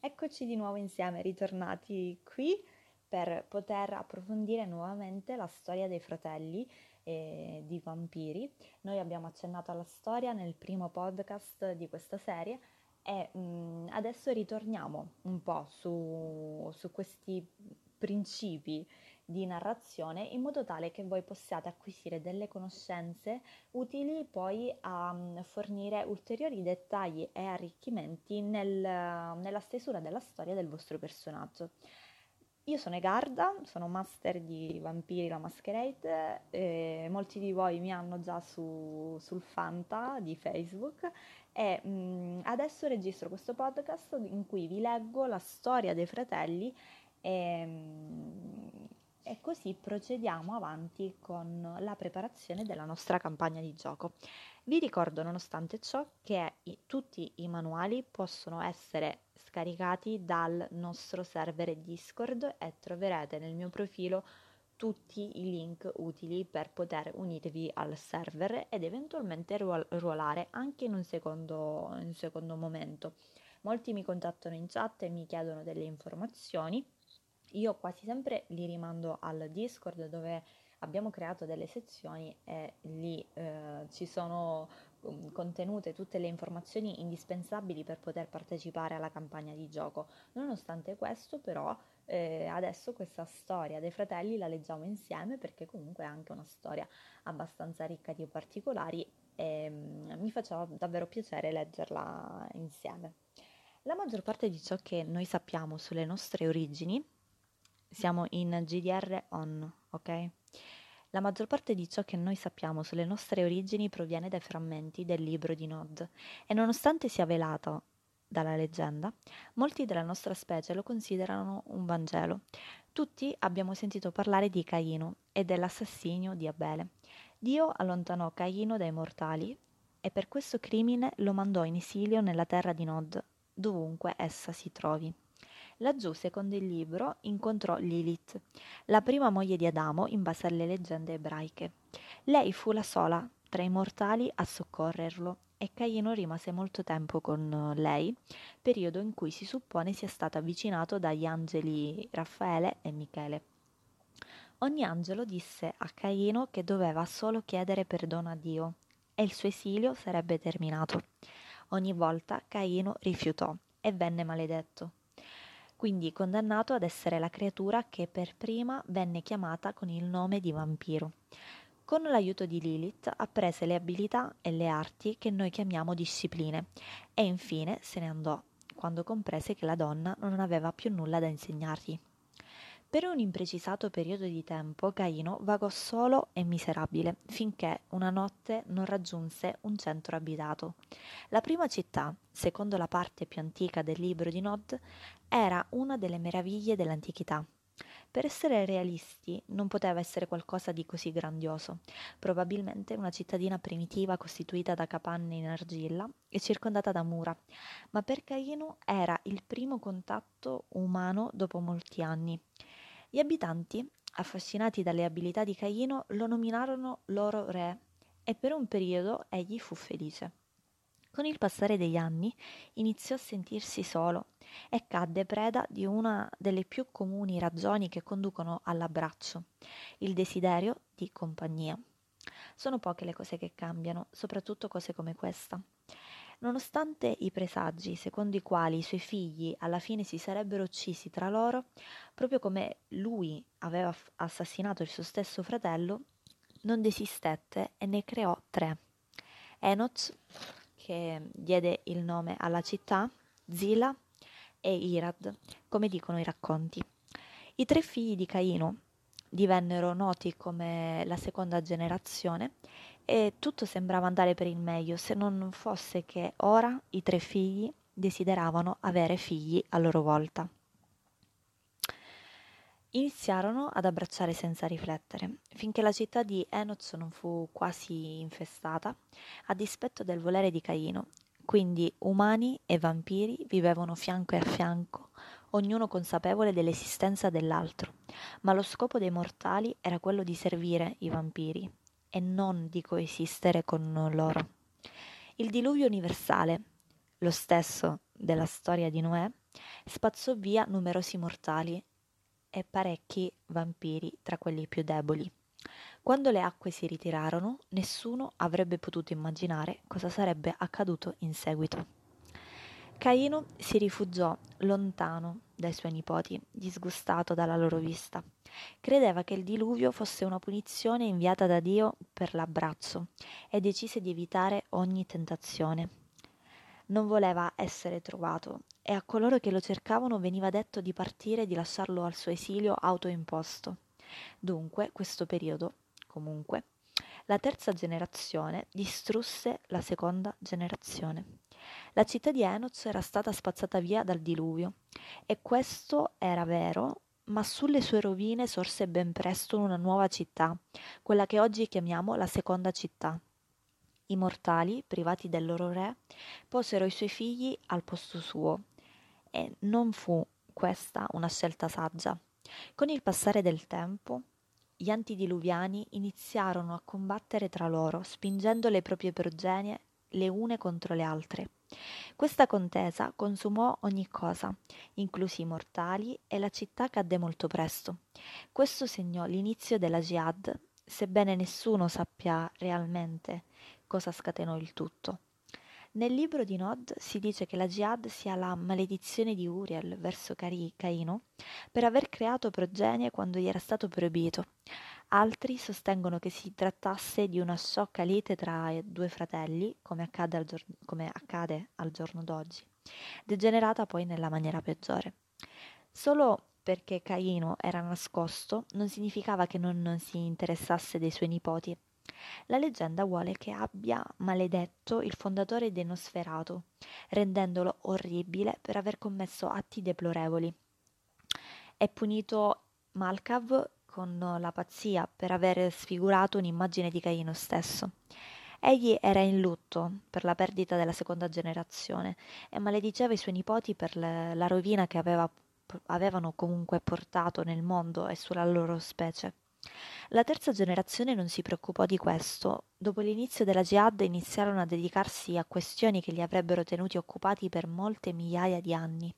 Eccoci di nuovo insieme, ritornati qui per poter approfondire nuovamente la storia dei fratelli eh, di vampiri. Noi abbiamo accennato alla storia nel primo podcast di questa serie e mh, mm, adesso ritorniamo un po' su, su questi principi di narrazione in modo tale che voi possiate acquisire delle conoscenze utili poi a mm, fornire ulteriori dettagli e arricchimenti nel, nella stesura della storia del vostro personaggio. Io sono Egarda, sono master di Vampiri la Masquerade, eh, molti di voi mi hanno già su, sul Fanta di Facebook e mh, mm, adesso registro questo podcast in cui vi leggo la storia dei fratelli e, e così procediamo avanti con la preparazione della nostra campagna di gioco. Vi ricordo nonostante ciò che i, tutti i manuali possono essere scaricati dal nostro server Discord e troverete nel mio profilo tutti i link utili per poter unirvi al server ed eventualmente ruolare anche in un secondo, in un secondo momento. Molti mi contattano in chat e mi chiedono delle informazioni io quasi sempre li rimando al Discord dove abbiamo creato delle sezioni e lì eh, ci sono um, contenute tutte le informazioni indispensabili per poter partecipare alla campagna di gioco. Nonostante questo, però, eh, adesso questa storia dei fratelli la leggiamo insieme perché comunque è anche una storia abbastanza ricca di particolari e um, mi faceva davvero piacere leggerla insieme. La maggior parte di ciò che noi sappiamo sulle nostre origini siamo in GDR on, ok? La maggior parte di ciò che noi sappiamo sulle nostre origini proviene dai frammenti del libro di Nod e nonostante sia velato dalla leggenda, molti della nostra specie lo considerano un Vangelo. Tutti abbiamo sentito parlare di Caino e dell'assassinio di Abele. Dio allontanò Caino dai mortali e per questo crimine lo mandò in esilio nella terra di Nod, dovunque essa si trovi. Laggiù, secondo il libro, incontrò Lilith, la prima moglie di Adamo in base alle leggende ebraiche. Lei fu la sola tra i mortali a soccorrerlo e Caino rimase molto tempo con lei, periodo in cui si suppone sia stato avvicinato dagli angeli Raffaele e Michele. Ogni angelo disse a Caino che doveva solo chiedere perdono a Dio e il suo esilio sarebbe terminato. Ogni volta Caino rifiutò e venne maledetto quindi condannato ad essere la creatura che per prima venne chiamata con il nome di vampiro. Con l'aiuto di Lilith apprese le abilità e le arti che noi chiamiamo discipline e infine se ne andò, quando comprese che la donna non aveva più nulla da insegnargli. Per un imprecisato periodo di tempo Caino vagò solo e miserabile, finché una notte non raggiunse un centro abitato. La prima città, secondo la parte più antica del libro di Nod, era una delle meraviglie dell'antichità. Per essere realisti, non poteva essere qualcosa di così grandioso, probabilmente una cittadina primitiva costituita da capanne in argilla e circondata da mura, ma per Caino era il primo contatto umano dopo molti anni. Gli abitanti, affascinati dalle abilità di Caino, lo nominarono loro re e per un periodo egli fu felice. Con il passare degli anni iniziò a sentirsi solo e cadde preda di una delle più comuni ragioni che conducono all'abbraccio, il desiderio di compagnia. Sono poche le cose che cambiano, soprattutto cose come questa. Nonostante i presagi secondo i quali i suoi figli alla fine si sarebbero uccisi tra loro, proprio come lui aveva assassinato il suo stesso fratello, non desistette e ne creò tre. Enoch, che diede il nome alla città, Zila e Irad, come dicono i racconti. I tre figli di Caino divennero noti come la seconda generazione e tutto sembrava andare per il meglio se non fosse che ora i tre figli desideravano avere figli a loro volta. Iniziarono ad abbracciare senza riflettere, finché la città di Enoch non fu quasi infestata, a dispetto del volere di Caino. Quindi umani e vampiri vivevano fianco a fianco, ognuno consapevole dell'esistenza dell'altro, ma lo scopo dei mortali era quello di servire i vampiri, e non di coesistere con loro. Il diluvio universale, lo stesso della storia di Noè, spazzò via numerosi mortali e parecchi vampiri tra quelli più deboli. Quando le acque si ritirarono, nessuno avrebbe potuto immaginare cosa sarebbe accaduto in seguito. Caino si rifugiò lontano dai suoi nipoti, disgustato dalla loro vista. Credeva che il diluvio fosse una punizione inviata da Dio per l'abbraccio e decise di evitare ogni tentazione. Non voleva essere trovato e a coloro che lo cercavano veniva detto di partire e di lasciarlo al suo esilio autoimposto. Dunque, questo periodo, comunque, la terza generazione distrusse la seconda generazione. La città di Enoch era stata spazzata via dal diluvio e questo era vero, ma sulle sue rovine sorse ben presto una nuova città, quella che oggi chiamiamo la seconda città. I mortali, privati del loro re, posero i suoi figli al posto suo e non fu questa una scelta saggia. Con il passare del tempo, gli antidiluviani iniziarono a combattere tra loro, spingendo le proprie progenie le une contro le altre. Questa contesa consumò ogni cosa, inclusi i mortali, e la città cadde molto presto. Questo segnò l'inizio della jihad, sebbene nessuno sappia realmente cosa scatenò il tutto. Nel libro di Nod si dice che la jihad sia la maledizione di Uriel verso Caino per aver creato progenie quando gli era stato proibito. Altri sostengono che si trattasse di una sciocca lite tra due fratelli, come accade al, giorno, come accade al giorno d'oggi, degenerata poi nella maniera peggiore. Solo perché Caino era nascosto non significava che non si interessasse dei suoi nipoti. La leggenda vuole che abbia maledetto il fondatore di Nosferato, rendendolo orribile per aver commesso atti deplorevoli. È punito Malkav con la pazzia per aver sfigurato un'immagine di Caino stesso. Egli era in lutto per la perdita della seconda generazione e malediceva i suoi nipoti per le, la rovina che aveva, avevano comunque portato nel mondo e sulla loro specie. La terza generazione non si preoccupò di questo. Dopo l'inizio della jihad iniziarono a dedicarsi a questioni che li avrebbero tenuti occupati per molte migliaia di anni.